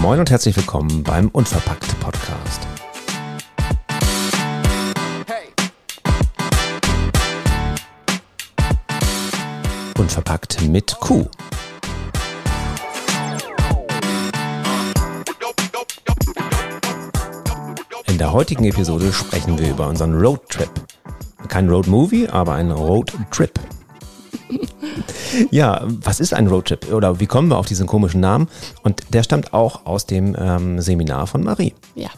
Moin und herzlich willkommen beim Unverpackt Podcast. Unverpackt mit Q. In der heutigen Episode sprechen wir über unseren Roadtrip. Kein Roadmovie, aber ein Roadtrip. Ja, was ist ein Roadtrip? Oder wie kommen wir auf diesen komischen Namen? Und der stammt auch aus dem ähm, Seminar von Marie. Ja.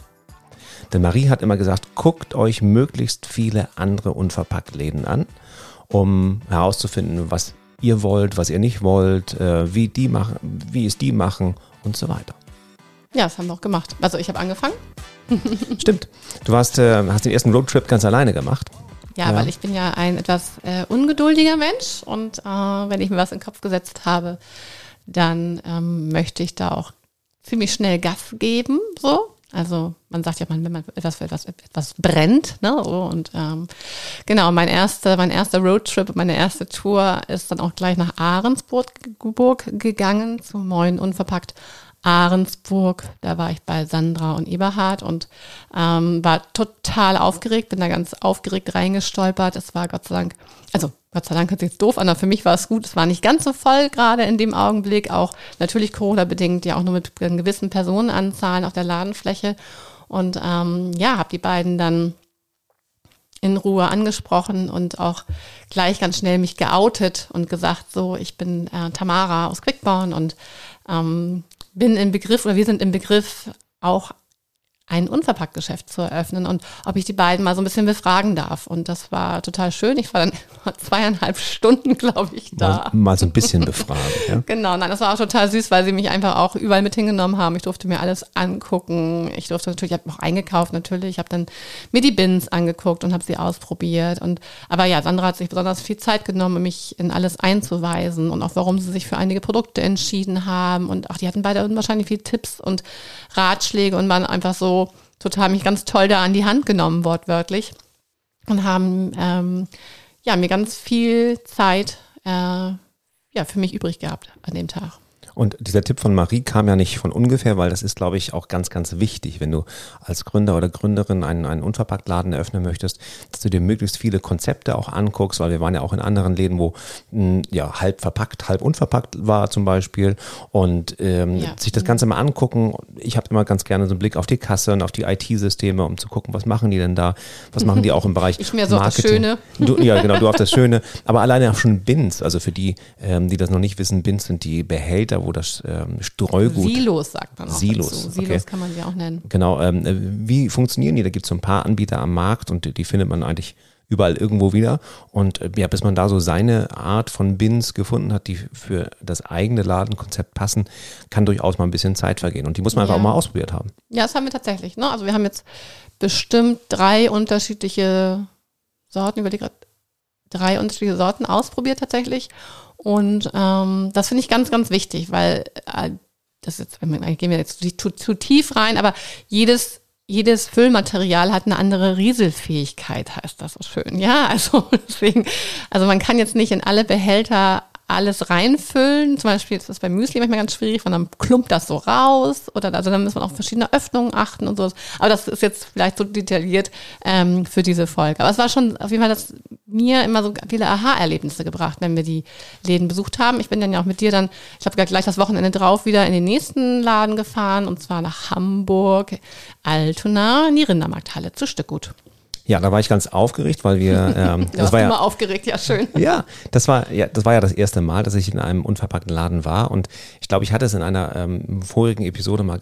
Denn Marie hat immer gesagt, guckt euch möglichst viele andere Unverpackt-Läden an, um herauszufinden, was ihr wollt, was ihr nicht wollt, äh, wie die machen, wie es die machen und so weiter. Ja, das haben wir auch gemacht. Also ich habe angefangen. Stimmt. Du warst, äh, hast den ersten Roadtrip ganz alleine gemacht. Ja, Ja. weil ich bin ja ein etwas äh, ungeduldiger Mensch und äh, wenn ich mir was in den Kopf gesetzt habe, dann ähm, möchte ich da auch ziemlich schnell Gas geben, so. Also man sagt ja, man, wenn man etwas für etwas, etwas brennt, ne? So, und ähm, genau, mein erster, mein erster Roadtrip, meine erste Tour ist dann auch gleich nach Ahrensburg Burg gegangen, zum neuen Unverpackt Ahrensburg. Da war ich bei Sandra und Eberhard und ähm, war total aufgeregt, bin da ganz aufgeregt reingestolpert. Es war Gott sei Dank, also Gott sei Dank hört sich jetzt doof an, aber für mich war es gut. Es war nicht ganz so voll gerade in dem Augenblick, auch natürlich Corona-bedingt, ja auch nur mit gewissen Personenanzahlen auf der Ladenfläche. Und ähm, ja, habe die beiden dann in Ruhe angesprochen und auch gleich ganz schnell mich geoutet und gesagt, so, ich bin äh, Tamara aus Quickborn und ähm, bin im Begriff oder wir sind im Begriff auch ein Unverpacktgeschäft zu eröffnen und ob ich die beiden mal so ein bisschen befragen darf. Und das war total schön. Ich war dann zweieinhalb Stunden, glaube ich, da. Mal, mal so ein bisschen befragen. Ja? Genau, nein, das war auch total süß, weil sie mich einfach auch überall mit hingenommen haben. Ich durfte mir alles angucken. Ich durfte natürlich, ich habe auch eingekauft natürlich. Ich habe dann mir die Bins angeguckt und habe sie ausprobiert. Und aber ja, Sandra hat sich besonders viel Zeit genommen, um mich in alles einzuweisen und auch warum sie sich für einige Produkte entschieden haben. Und auch die hatten beide wahrscheinlich viele Tipps und Ratschläge und waren einfach so total mich ganz toll da an die Hand genommen, wortwörtlich. Und haben ähm, ja mir ganz viel Zeit äh, ja, für mich übrig gehabt an dem Tag. Und dieser Tipp von Marie kam ja nicht von ungefähr, weil das ist, glaube ich, auch ganz, ganz wichtig, wenn du als Gründer oder Gründerin einen, einen Unverpacktladen eröffnen möchtest, dass du dir möglichst viele Konzepte auch anguckst, weil wir waren ja auch in anderen Läden, wo mh, ja halb verpackt, halb unverpackt war zum Beispiel und ähm, Ja. sich das Ganze mal angucken. Ich habe immer ganz gerne so einen Blick auf die Kasse und auf die IT-Systeme, um zu gucken, was machen die denn da, was machen die auch im Bereich Ich mehr so auf das Marketing. Schöne. Du, ja, genau, du auf das Schöne. Aber alleine auch schon Bins, also für die, ähm, die das noch nicht wissen, Bins sind die Behälter, wo das ähm, Streugut. Silos sagt man auch Silos, dazu. okay. Silos kann man sie auch nennen. Genau, ähm, äh, wie funktionieren die? Da gibt es so ein paar Anbieter am Markt und die, die findet man eigentlich überall irgendwo wieder. Und äh, ja, bis man da so seine Art von Bins gefunden hat, die für das eigene Ladenkonzept passen, kann durchaus mal ein bisschen Zeit vergehen. Und die muss man einfach Ja. auch mal ausprobiert haben. Ja, das haben wir tatsächlich. Ne? Also wir haben jetzt bestimmt drei unterschiedliche Sorten, überlege gerade, drei unterschiedliche Sorten ausprobiert tatsächlich. Und ähm, das finde ich ganz, ganz wichtig, weil äh, das ist jetzt, gehen wir jetzt zu, zu tief rein, aber jedes jedes Füllmaterial hat eine andere Rieselfähigkeit, heißt das so schön. Ja, also deswegen, also man kann jetzt nicht in alle Behälter alles reinfüllen. Zum Beispiel ist das bei Müsli manchmal ganz schwierig, weil dann klumpt das so raus oder also dann muss man auf verschiedene Öffnungen achten und so. Aber das ist jetzt vielleicht so detailliert ähm, für diese Folge. Aber es war schon auf jeden Fall das mir immer so viele Aha-Erlebnisse gebracht, wenn wir die Läden besucht haben. Ich bin dann ja auch mit dir dann, ich habe gleich das Wochenende drauf wieder in den nächsten Laden gefahren und zwar nach Hamburg, Altona, in die Rindermarkthalle zu Stückgut. Ja, da war ich ganz aufgeregt, weil wir, ähm, Du das war ja, immer aufgeregt, ja schön. Ja, das war ja, das war ja das erste Mal, dass ich in einem unverpackten Laden war und ich glaube, ich hatte es in einer ähm, vorigen Episode mal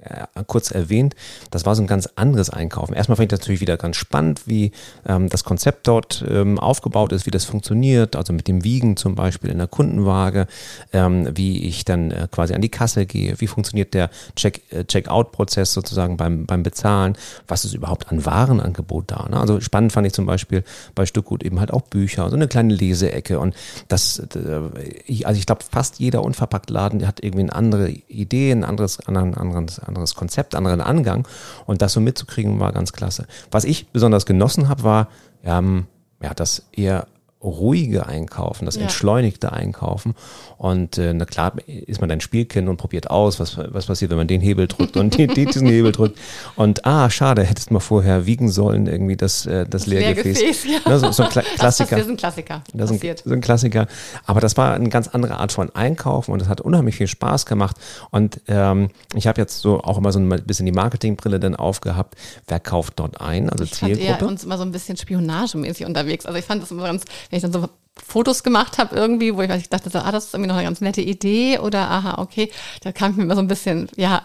äh, kurz erwähnt. Das war so ein ganz anderes Einkaufen. Erstmal fand ich das natürlich wieder ganz spannend, wie ähm, das Konzept dort ähm, aufgebaut ist, wie das funktioniert, also mit dem Wiegen zum Beispiel in der Kundenwaage, ähm, wie ich dann äh, quasi an die Kasse gehe, wie funktioniert der Check, äh, Check-out-Prozess sozusagen beim, beim Bezahlen, was ist überhaupt an Warenangebot da. Ne? Also spannend fand ich zum Beispiel bei Stückgut eben halt auch Bücher, so eine kleine Leseecke und das, äh, also ich glaube, fast jeder unverpackt Laden hat irgendwie eine andere Idee, ein anderes, anderen, anderes, anderes Konzept, anderen Angang und das so mitzukriegen war ganz klasse. Was ich besonders genossen habe, war, ähm, ja, dass eher ruhige Einkaufen, das Ja. entschleunigte Einkaufen. Und äh, na klar ist man ein Spielkind und probiert aus, was, was passiert, wenn man den Hebel drückt und die, die, diesen Hebel drückt. Und ah, schade, hättest mal vorher wiegen sollen, irgendwie das, äh, das, Leergefäß. Leergefäß, ja. Ne, so, so ein Kla Das, Klassiker. das ist ein Klassiker. Das ist ein, so ein Klassiker. Aber das war eine ganz andere Art von Einkaufen und es hat unheimlich viel Spaß gemacht. Und ähm, ich habe jetzt so auch immer so ein bisschen die Marketingbrille dann aufgehabt. Wer kauft dort ein? Also Ich fand eher Zielgruppe. uns immer so ein bisschen spionagemäßig unterwegs. Also ich fand das immer ganz, wenn ich dann so Fotos gemacht habe irgendwie, wo ich, ich dachte, so, ah, das ist irgendwie noch eine ganz nette Idee oder aha, okay, da kam ich mir immer so ein bisschen, ja,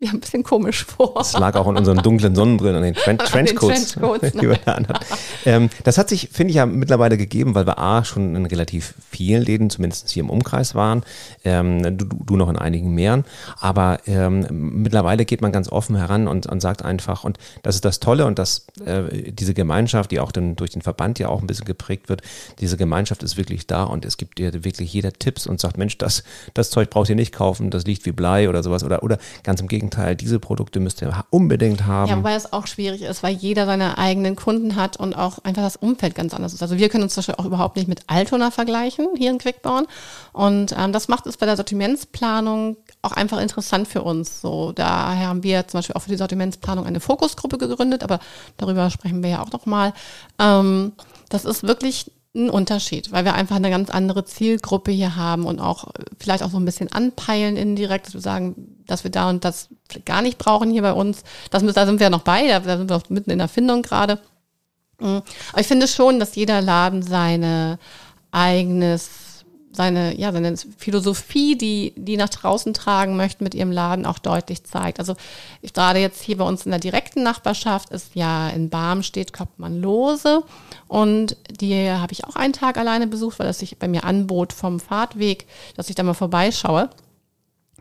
ja ein bisschen komisch vor. Das lag auch in unseren dunklen Sonnenbrillen und den Tren An den Trenchcoats, Trenchcoats, die wir da anhatten. Ähm, das hat sich, finde ich, ja mittlerweile gegeben, weil wir A, schon in relativ vielen Läden, zumindest hier im Umkreis waren, ähm, du, du noch in einigen mehr. Aber ähm, mittlerweile geht man ganz offen heran und, und sagt einfach, und das ist das Tolle und das, äh, diese Gemeinschaft, die auch dann durch den Verband ja auch ein bisschen geprägt wird, diese Gemeinschaft ist wirklich da und es gibt dir wirklich jeder Tipps und sagt, Mensch, das, das Zeug braucht ihr nicht kaufen, das liegt wie Blei oder sowas oder, oder ganz im Gegenteil, diese Produkte müsst ihr unbedingt haben. Ja, wobei es auch schwierig ist, weil jeder seine eigenen Kunden hat und auch einfach das Umfeld ganz anders ist. Also wir können uns zum Beispiel auch überhaupt nicht mit Altona vergleichen hier in Quickborn. Und ähm, das macht es bei der Sortimentsplanung auch einfach interessant für uns. So, daher haben wir zum Beispiel auch für die Sortimentsplanung eine Fokusgruppe gegründet, aber darüber sprechen wir ja auch nochmal. Ähm, das ist wirklich ein Unterschied, weil wir einfach eine ganz andere Zielgruppe hier haben und auch äh, vielleicht auch so ein bisschen anpeilen indirekt, dass wir sagen, dass wir da und das gar nicht brauchen hier bei uns. Das, da sind wir ja noch bei, da, sind wir auch mitten in der Findung gerade. Mm. Aber ich finde schon, dass jeder Laden seine eigenes, seine, ja, seine Philosophie, die, die nach draußen tragen möchten mit ihrem Laden auch deutlich zeigt. Also ich, gerade jetzt hier bei uns in der direkten Nachbarschaft ist ja in Barm steht Koppmann Lose und die habe ich auch einen Tag alleine besucht, weil das sich bei mir anbot vom Fahrtweg, dass ich da mal vorbeischaue.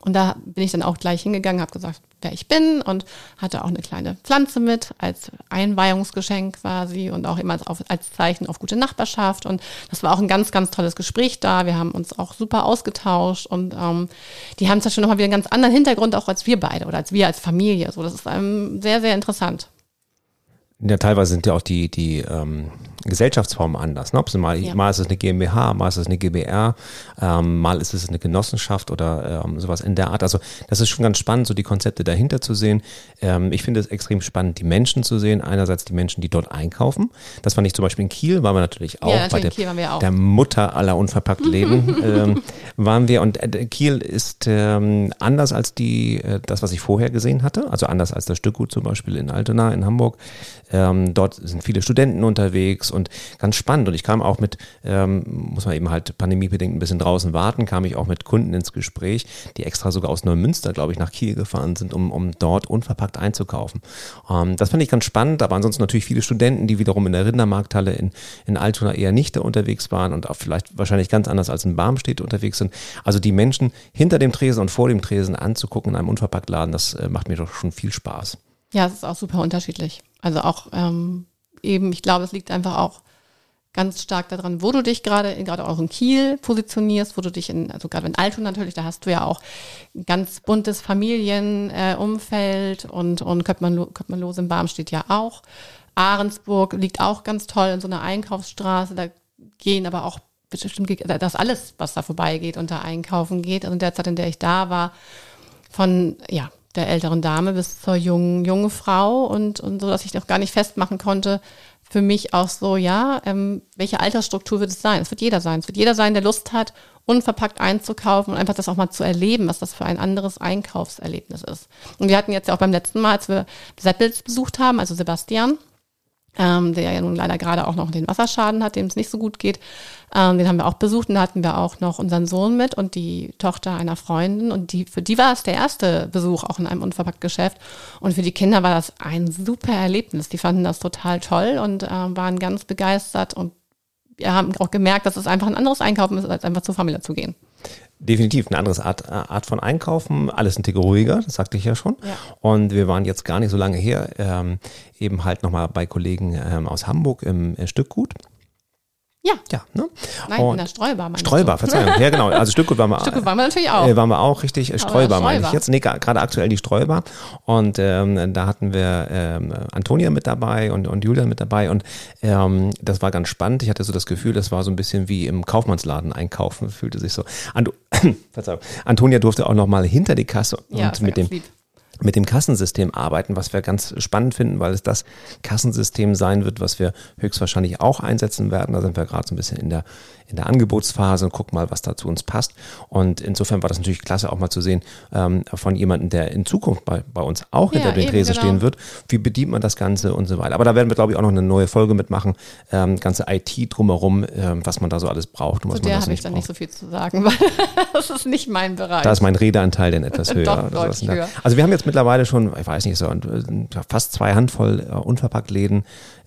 Und da bin ich dann auch gleich hingegangen, habe gesagt, wer ich bin und hatte auch eine kleine Pflanze mit als Einweihungsgeschenk quasi und auch immer als, Zeichen auf gute Nachbarschaft. Und das war auch ein ganz, ganz tolles Gespräch da. Wir haben uns auch super ausgetauscht und ähm, die haben zwar schon nochmal wieder einen ganz anderen Hintergrund auch als wir beide oder als wir als Familie. So, das ist ähm, sehr, sehr interessant. Ja, teilweise sind ja auch die, die ähm, Gesellschaftsformen anders. Ne? Mal, Ja. mal ist es eine GmbH, mal ist es eine GbR, ähm, mal ist es eine Genossenschaft oder ähm, sowas in der Art. Also das ist schon ganz spannend, so die Konzepte dahinter zu sehen. Ähm, ich finde es extrem spannend, die Menschen zu sehen. Einerseits die Menschen, die dort einkaufen. Das fand ich zum Beispiel in Kiel, waren wir natürlich auch natürlich bei der, auch. der Mutter aller unverpackten Läden ähm, waren wir. Und äh, Kiel ist ähm, anders als die, äh, das, was ich vorher gesehen hatte. Also anders als das Stückgut zum Beispiel in Altona in Hamburg. Ähm, dort sind viele Studenten unterwegs und ganz spannend. Und ich kam auch mit, ähm, muss man eben halt pandemiebedingt ein bisschen draußen warten, kam ich auch mit Kunden ins Gespräch, die extra sogar aus Neumünster, glaube ich, nach Kiel gefahren sind, um, um dort unverpackt einzukaufen. Ähm, das fand ich ganz spannend, aber ansonsten natürlich viele Studenten, die wiederum in der Rindermarkthalle in, in Altona eher nicht da unterwegs waren und auch vielleicht wahrscheinlich ganz anders als in Barmstedt unterwegs sind. Also die Menschen hinter dem Tresen und vor dem Tresen anzugucken in einem Unverpacktladen, das äh, macht mir doch schon viel Spaß. Ja, es ist auch super unterschiedlich. Also auch ähm, eben, ich glaube, es liegt einfach auch ganz stark daran, wo du dich gerade, gerade auch in Kiel positionierst, wo du dich in, also gerade in Altona natürlich, da hast du ja auch ein ganz buntes Familienumfeld äh, und, und Köppmann, Köppmannlos in Barm steht ja auch. Ahrensburg liegt auch ganz toll in so einer Einkaufsstraße, da gehen aber auch bestimmt, das alles, was da vorbeigeht und da einkaufen geht. Also in der Zeit, in der ich da war, von, ja, der älteren Dame bis zur jungen, jungen Frau und, und so, dass ich noch gar nicht festmachen konnte, für mich auch so, ja, ähm, welche Altersstruktur wird es sein? Es wird jeder sein. Es wird jeder sein, der Lust hat, unverpackt einzukaufen und einfach das auch mal zu erleben, was das für ein anderes Einkaufserlebnis ist. Und wir hatten jetzt ja auch beim letzten Mal, als wir Seppels besucht haben, also Sebastian, ähm, der ja nun leider gerade auch noch den Wasserschaden hat, dem es nicht so gut geht. Ähm, den haben wir auch besucht und da hatten wir auch noch unseren Sohn mit und die Tochter einer Freundin und die, für die war es der erste Besuch auch in einem Unverpackt-Geschäft und für die Kinder war das ein super Erlebnis. Die fanden das total toll und ähm, waren ganz begeistert und wir haben auch gemerkt, dass es einfach ein anderes Einkaufen ist, als einfach zur Familie zu gehen. Definitiv eine andere Art, Art von Einkaufen, alles ein Tick ruhiger, das sagte ich ja schon. Ja. Und wir waren jetzt gar nicht so lange her, ähm, eben halt nochmal bei Kollegen ähm, aus Hamburg im äh, Stückgut. Ja. Ja, ne? Nein, Und in der Streubar. meinst Streubar, du? Verzeihung. Ja, genau. Also Stückgut waren wir, Stückgut waren wir natürlich auch. Äh, waren wir auch richtig. Äh, Streubar meine ich jetzt. Nee, gerade aktuell die Streubar. Und ähm, da hatten wir ähm, Antonia mit dabei und, und Julian mit dabei. Und ähm, das war ganz spannend. Ich hatte so das Gefühl, das war so ein bisschen wie im Kaufmannsladen einkaufen. Fühlte sich so. Anto Verzeihung. Antonia durfte auch noch mal hinter die Kasse Ja, und war mit dem lieb. Mit dem Kassensystem arbeiten, was wir ganz spannend finden, weil es das Kassensystem sein wird, was wir höchstwahrscheinlich auch einsetzen werden. Da sind wir gerade so ein bisschen in der, in der Angebotsphase und gucken mal, was da zu uns passt. Und insofern war das natürlich klasse, auch mal zu sehen ähm, von jemandem, der in Zukunft bei, bei uns auch Ja, hinter den Tresen genau. stehen wird. Wie bedient man das Ganze und so weiter. Aber da werden wir, glaube ich, auch noch eine neue Folge mitmachen. Ähm, ganze IT drumherum, ähm, was man da so alles braucht und was Zu man der das habe ich nicht dann braucht. nicht so viel zu sagen, weil das ist nicht mein Bereich. Da ist mein Redeanteil denn etwas höher. Doch. Also wir haben jetzt mittlerweile schon, ich weiß nicht, so äh, fast zwei Handvoll äh, Unverpacktläden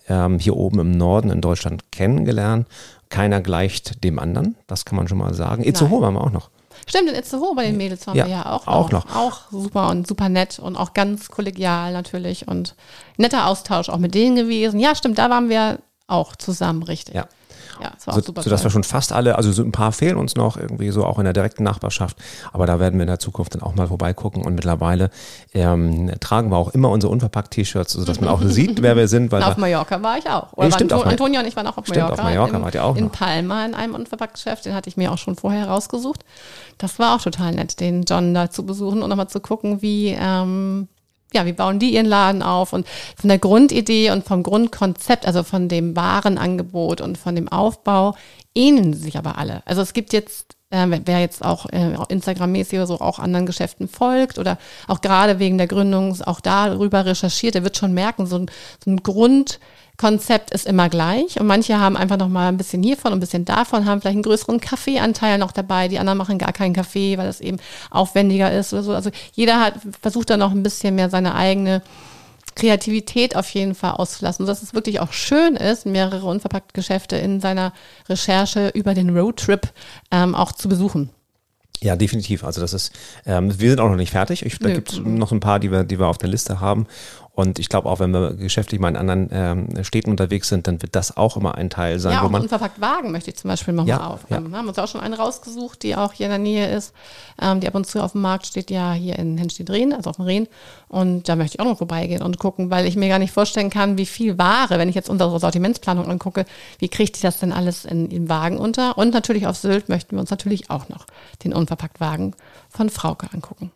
ähm, hier oben im Norden in Deutschland kennengelernt. Keiner gleicht dem anderen, das kann man schon mal sagen. Itzehoe haben wir auch noch. Stimmt, in Itzehoe bei den Mädels waren Ja, wir ja auch, auch noch. Auch super und super nett und auch ganz kollegial natürlich und netter Austausch auch mit denen gewesen. Ja, stimmt, da waren wir auch zusammen, richtig. Ja. Ja, es war So, auch super sodass toll. wir schon fast alle, also so ein paar fehlen uns noch irgendwie so auch in der direkten Nachbarschaft, aber da werden wir in der Zukunft dann auch mal vorbeigucken und mittlerweile ähm, tragen wir auch immer unsere Unverpackt-T-Shirts, sodass man auch sieht, wer wir sind. Weil auf Mallorca war ich auch. Ja, stimmt, waren auf Ma- Antonia und ich waren auch auf Stimmt, auf Mallorca. Mallorca im, wart ihr auch In noch. Palma in einem Unverpackt-Geschäft, den hatte ich mir auch schon vorher rausgesucht. Das war auch total nett, den John da zu besuchen und nochmal zu gucken, wie, ähm, ja, wie bauen die ihren Laden auf und von der Grundidee und vom Grundkonzept, also von dem Warenangebot und von dem Aufbau ähneln sich aber alle. Also es gibt jetzt äh, wer- jetzt auch äh, Instagram-mäßig oder so auch anderen Geschäften folgt oder auch gerade wegen der Gründung auch darüber recherchiert, der wird schon merken, so ein, so ein Grundkonzept ist immer gleich und manche haben einfach noch mal ein bisschen hiervon und ein bisschen davon, haben vielleicht einen größeren Kaffeeanteil noch dabei, die anderen machen gar keinen Kaffee, weil das eben aufwendiger ist oder so. Also jeder hat versucht da noch ein bisschen mehr seine eigene Kreativität auf jeden Fall auszulassen, sodass es wirklich auch schön ist, mehrere unverpackte Geschäfte in seiner Recherche über den Roadtrip ähm, auch zu besuchen. Ja, definitiv. Also das ist, ähm, wir sind auch noch nicht fertig. Ich, da gibt es noch ein paar, die wir, die wir auf der Liste haben. Und ich glaube auch, wenn wir geschäftlich mal in anderen ähm, Städten unterwegs sind, dann wird das auch immer ein Teil sein, Ja, auch man unverpackt Wagen möchte ich zum Beispiel nochmal Ja, aufnehmen. Wir haben uns auch schon eine rausgesucht, die auch hier in der Nähe ist, ähm, die ab und zu auf dem Markt steht, ja hier in Henstedt-Rehn, also auf dem Rehn. Und da möchte ich auch noch vorbeigehen und gucken, weil ich mir gar nicht vorstellen kann, wie viel Ware, wenn ich jetzt unsere Sortimentsplanung angucke, wie kriegt ich das denn alles in, im Wagen unter? Und natürlich auf Sylt möchten wir uns natürlich auch noch den unverpackt Wagen von Frauke angucken.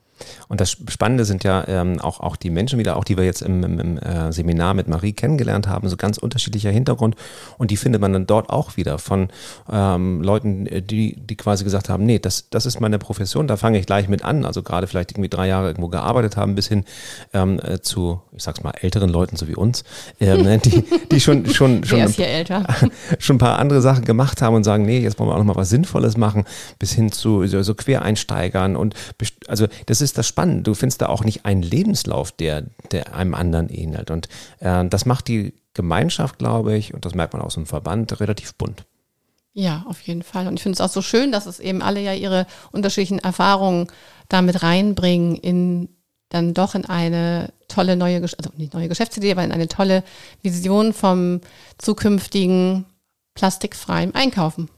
Und das Spannende sind ja ähm, auch, auch die Menschen wieder, auch die wir jetzt im, im, im äh, Seminar mit Marie kennengelernt haben, so ganz unterschiedlicher Hintergrund. Und die findet man dann dort auch wieder von ähm, Leuten, äh, die, die quasi gesagt haben, nee, das, das ist meine Profession, da fange ich gleich mit an. Also gerade vielleicht irgendwie drei Jahre irgendwo gearbeitet haben, bis hin ähm, äh, zu, ich sag's mal, älteren Leuten, so wie uns, ähm, die, die schon, schon, schon älter? schon ein paar andere Sachen gemacht haben und sagen, nee, jetzt wollen wir auch noch mal was Sinnvolles machen, bis hin zu so, so Quereinsteigern und also das ist das Spannende. Du findest da auch nicht einen Lebenslauf, der, der einem anderen ähnelt und äh, das macht die Gemeinschaft, glaube ich, und das merkt man aus dem Verband, relativ bunt. Ja, auf jeden Fall. Und ich finde es auch so schön, dass es eben alle ja ihre unterschiedlichen Erfahrungen damit reinbringen in dann doch in eine tolle neue, also nicht neue Geschäftsidee, aber in eine tolle Vision vom zukünftigen plastikfreien Einkaufen.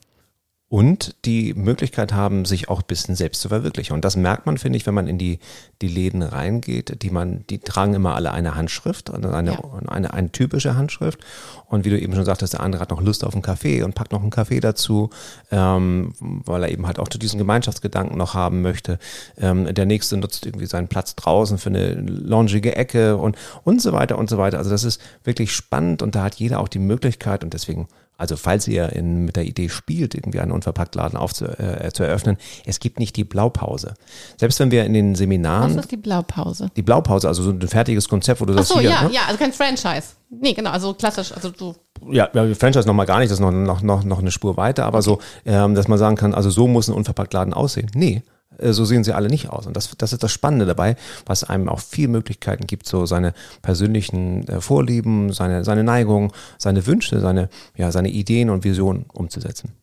Und die Möglichkeit haben, sich auch ein bisschen selbst zu verwirklichen. Und das merkt man, finde ich, wenn man in die, die Läden reingeht, die man, die tragen immer alle eine Handschrift, also eine, Ja. eine, eine typische Handschrift. Und wie du eben schon sagtest, der andere hat noch Lust auf einen Kaffee und packt noch einen Kaffee dazu, ähm, weil er eben halt auch diesen Gemeinschaftsgedanken noch haben möchte. Ähm, der nächste nutzt irgendwie seinen Platz draußen für eine loungige Ecke und, und so weiter und so weiter. Also das ist wirklich spannend und da hat jeder auch die Möglichkeit und deswegen also falls ihr in, mit der Idee spielt, irgendwie einen Unverpacktladen aufzu, äh, zu eröffnen, es gibt nicht die Blaupause. Selbst wenn wir in den Was Seminaren, ist die Blaupause? die Blaupause, also so ein fertiges Konzept, wo du Ach sagst, so, hier, ja, ne? ja, also kein Franchise. Nee, genau, also klassisch, also du, ja, ja, Franchise noch mal gar nicht, das ist noch, noch, noch, noch eine Spur weiter, aber so, ähm, dass man sagen kann, also so muss ein Unverpacktladen aussehen. Nee, äh, so sehen sie alle nicht aus. Und das, das ist das Spannende dabei, was einem auch viel Möglichkeiten gibt, so seine persönlichen äh, Vorlieben, seine, seine Neigungen, seine Wünsche, seine, ja, seine Ideen und Visionen umzusetzen.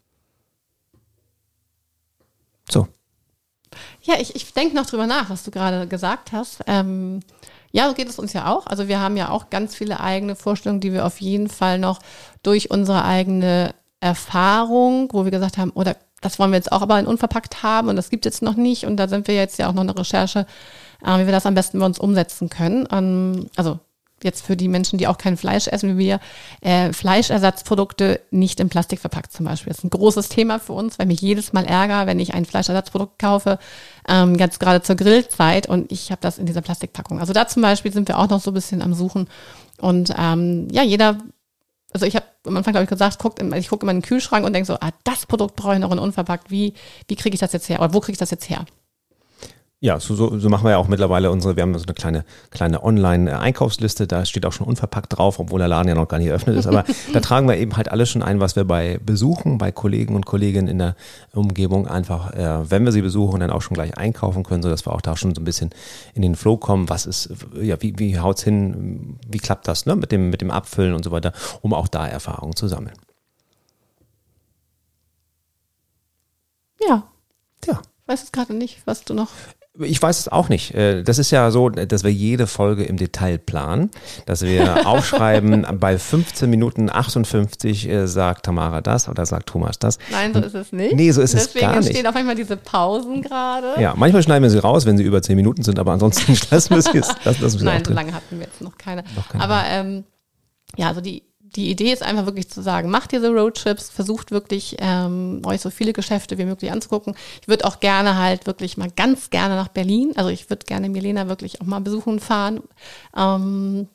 So. Ja, ich, ich denke noch drüber nach, was du gerade gesagt hast. Ähm, ja, so geht es uns ja auch. Also wir haben ja auch ganz viele eigene Vorstellungen, die wir auf jeden Fall noch durch unsere eigene Erfahrung, wo wir gesagt haben, oder das wollen wir jetzt auch aber in unverpackt haben und das gibt es jetzt noch nicht. Und da sind wir jetzt ja auch noch eine Recherche, äh, wie wir das am besten bei uns umsetzen können. Ähm, also jetzt für die Menschen, die auch kein Fleisch essen wie wir, äh, Fleischersatzprodukte nicht in Plastik verpackt zum Beispiel. Das ist ein großes Thema für uns, weil mich jedes Mal ärgere, wenn ich ein Fleischersatzprodukt kaufe, ähm, jetzt gerade zur Grillzeit und ich habe das in dieser Plastikpackung. Also da zum Beispiel sind wir auch noch so ein bisschen am Suchen. Und ähm, ja, jeder, also ich habe am Anfang, glaube ich, gesagt, guckt, ich gucke immer in den Kühlschrank und denke so, ah, das Produkt brauche ich noch in unverpackt. Wie, wie kriege ich das jetzt her? Oder wo kriege ich das jetzt her? Ja, so, so, so machen wir ja auch mittlerweile unsere, wir haben so eine kleine, kleine Online-Einkaufsliste, da steht auch schon unverpackt drauf, obwohl der Laden ja noch gar nicht eröffnet ist. Aber da tragen wir eben halt alles schon ein, was wir bei Besuchen, bei Kollegen und Kolleginnen in der Umgebung einfach, äh, wenn wir sie besuchen, dann auch schon gleich einkaufen können, sodass wir auch da schon so ein bisschen in den Flow kommen. Was ist, ja, wie, wie haut's hin, wie klappt das, ne, mit dem, mit dem Abfüllen und so weiter, um auch da Erfahrungen zu sammeln. Ja. Ja. Weiß es gerade nicht, was du noch. Ich weiß es auch nicht. Äh, Das ist ja so, dass wir jede Folge im Detail planen, dass wir aufschreiben, bei 15 Minuten 58 äh, sagt Tamara das oder sagt Thomas das. Nein, so ist es nicht. Nee, so ist es Deswegen gar nicht. entstehen auch manchmal diese Pausen gerade. Ja, manchmal schneiden wir sie raus, wenn sie über 10 Minuten sind, aber ansonsten lassen wir sie, lassen, lassen wir sie Nein, so lange hatten wir jetzt noch keine. Noch keine. Aber ähm, ja, also die, die Idee ist einfach wirklich zu sagen, macht diese Roadtrips, versucht wirklich ähm, euch so viele Geschäfte wie möglich anzugucken. Ich würde auch gerne halt wirklich mal ganz gerne nach Berlin. Also ich würde gerne Milena wirklich auch mal besuchen fahren, ähm,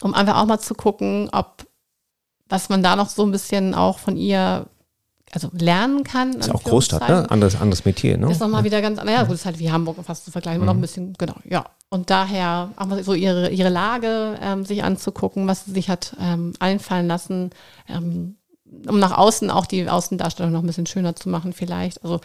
um einfach auch mal zu gucken, ob was man da noch so ein bisschen auch von ihr also lernen kann. Ist ja auch Großstadt, ne? Anderes, anderes Metier, ne? Ist nochmal wieder ganz, naja, gut, ist halt wie Hamburg fast zu vergleichen, Mhm. immer noch ein bisschen, genau, ja. Und daher auch mal so ihre, ihre Lage ähm, sich anzugucken, was sie sich hat ähm, einfallen lassen, ähm, um nach außen auch die Außendarstellung noch ein bisschen schöner zu machen vielleicht. Also,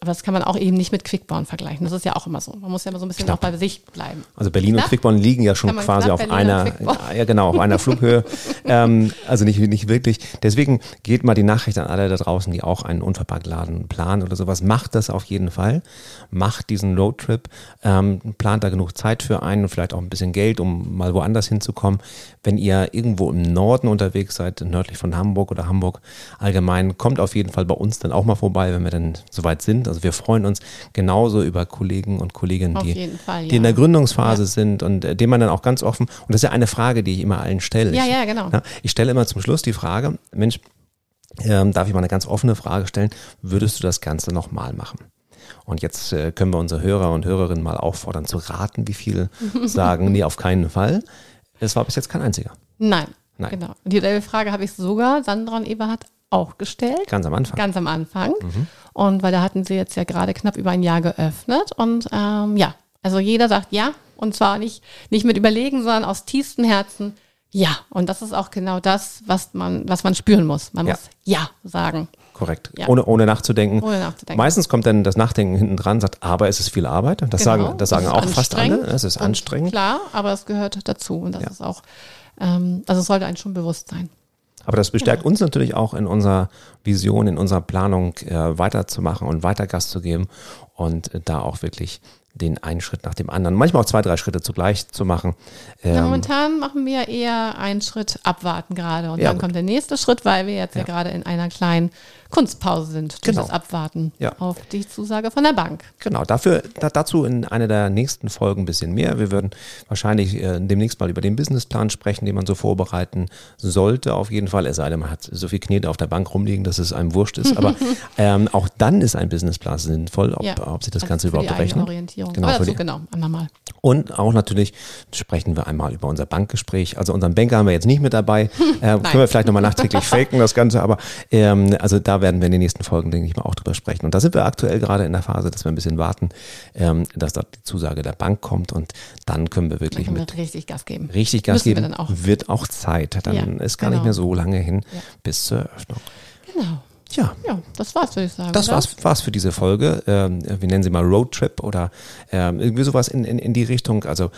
aber das kann man auch eben nicht mit Quickborn vergleichen. Das ist ja auch immer so. Man muss ja immer so ein bisschen Knapp. auch bei sich bleiben. Also Berlin und Knapp? Quickborn liegen ja schon quasi knapp auf Berlin und einer, ja genau, auf einer Flughöhe. ähm, also nicht, nicht wirklich. Deswegen geht mal die Nachricht an alle da draußen, die auch einen Unverpacktladen planen oder sowas. Macht das auf jeden Fall. Macht diesen Roadtrip. Ähm, plant da genug Zeit für einen und vielleicht auch ein bisschen Geld, um mal woanders hinzukommen. Wenn ihr irgendwo im Norden unterwegs seid, nördlich von Hamburg oder Hamburg allgemein, kommt auf jeden Fall bei uns dann auch mal vorbei, wenn wir dann soweit sind. Also wir freuen uns genauso über Kollegen und Kolleginnen, die, Fall, die in ja. der Gründungsphase Ja. sind und äh, dem man dann auch ganz offen, und das ist ja eine Frage, die ich immer allen stelle. Ja, ich, ja, genau. ich stelle immer zum Schluss die Frage, Mensch, ähm, darf ich mal eine ganz offene Frage stellen, würdest du das Ganze nochmal machen? Und jetzt äh, können wir unsere Hörer und Hörerinnen mal auffordern zu raten, wie viele sagen, nee, auf keinen Fall. Es war bis jetzt kein einziger. Nein, Nein. genau. Dieselbe Frage habe ich sogar Sandra und Eberhard auch gestellt. Ganz am Anfang. Ganz am Anfang. Und weil da hatten sie jetzt ja gerade knapp über ein Jahr geöffnet. Und ähm, ja, also jeder sagt ja. Und zwar nicht, nicht mit Überlegen, sondern aus tiefstem Herzen ja. Und das ist auch genau das, was man, was man spüren muss. Man Ja. muss ja sagen. Korrekt. Ja. Ohne, ohne nachzudenken. Ohne nachzudenken. Meistens kommt dann das Nachdenken hinten dran, sagt, aber es ist viel Arbeit. Das Genau. sagen, das sagen auch fast alle. Es ist anstrengend. Klar, aber es gehört dazu. Und das Ja. ist auch, ähm, also es sollte einem schon bewusst sein. Aber das bestärkt uns natürlich auch in unserer Vision, in unserer Planung äh, weiterzumachen und weiter Gas zu geben und äh, da auch wirklich den einen Schritt nach dem anderen, manchmal auch zwei, drei Schritte zugleich zu machen. Ja, Ähm, momentan machen wir eher einen Schritt abwarten gerade. Und Ja, dann gut. kommt der nächste Schritt, weil wir jetzt ja, Ja. gerade in einer kleinen Kunstpause sind durch Genau. das Abwarten Ja. auf die Zusage von der Bank. Genau, dafür da, dazu in einer der nächsten Folgen ein bisschen mehr. Wir würden wahrscheinlich äh, demnächst mal über den Businessplan sprechen, den man so vorbereiten sollte, auf jeden Fall. Es sei denn, man hat so viel Knete auf der Bank rumliegen, dass es einem wurscht ist. Aber ähm, auch dann ist ein Businessplan sinnvoll, ob, ob sich das Also Ganze überhaupt eigene Orientierung. Genau, Aber für dazu, die- genau, andermal. Und auch natürlich sprechen wir einmal über unser Bankgespräch. Also unseren Banker haben wir jetzt nicht mit dabei. Äh, können wir vielleicht nochmal nachträglich faken, das Ganze. Aber ähm, also da werden wir in den nächsten Folgen, denke ich mal, auch drüber sprechen. Und da sind wir aktuell gerade in der Phase, dass wir ein bisschen warten, ähm, dass dort die Zusage der Bank kommt. Und dann können wir Dann wirklich können mit wir richtig Gas geben. richtig Gas Müssen wir geben. dann auch. Wird auch Zeit. Dann Ja, ist gar nicht genau. mehr so lange hin Ja. bis zur Eröffnung. Genau. Ja. Ja, das war's, würde ich sagen. Das oder? war's, war's für diese Folge. Ähm, wir nennen sie mal Roadtrip oder ähm, irgendwie sowas in, in, in die Richtung. Also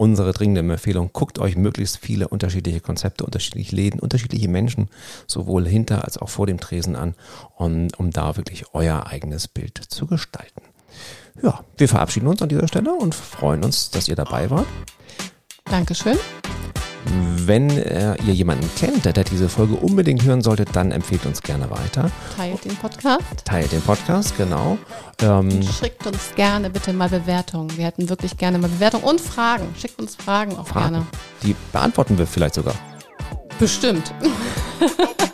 unsere dringende Empfehlung, guckt euch möglichst viele unterschiedliche Konzepte, unterschiedliche Läden, unterschiedliche Menschen, sowohl hinter als auch vor dem Tresen an, um, um da wirklich euer eigenes Bild zu gestalten. Ja, wir verabschieden uns an dieser Stelle und freuen uns, dass ihr dabei wart. Dankeschön. Wenn äh, ihr jemanden kennt, der, der diese Folge unbedingt hören sollte, dann empfehlt uns gerne weiter. Teilt den Podcast. Teilt den Podcast, genau. Ähm, Schickt uns gerne bitte mal Bewertungen. Wir hätten wirklich gerne mal Bewertungen und Fragen. Schickt uns Fragen auch Fragen. gerne. die beantworten wir vielleicht sogar. Bestimmt.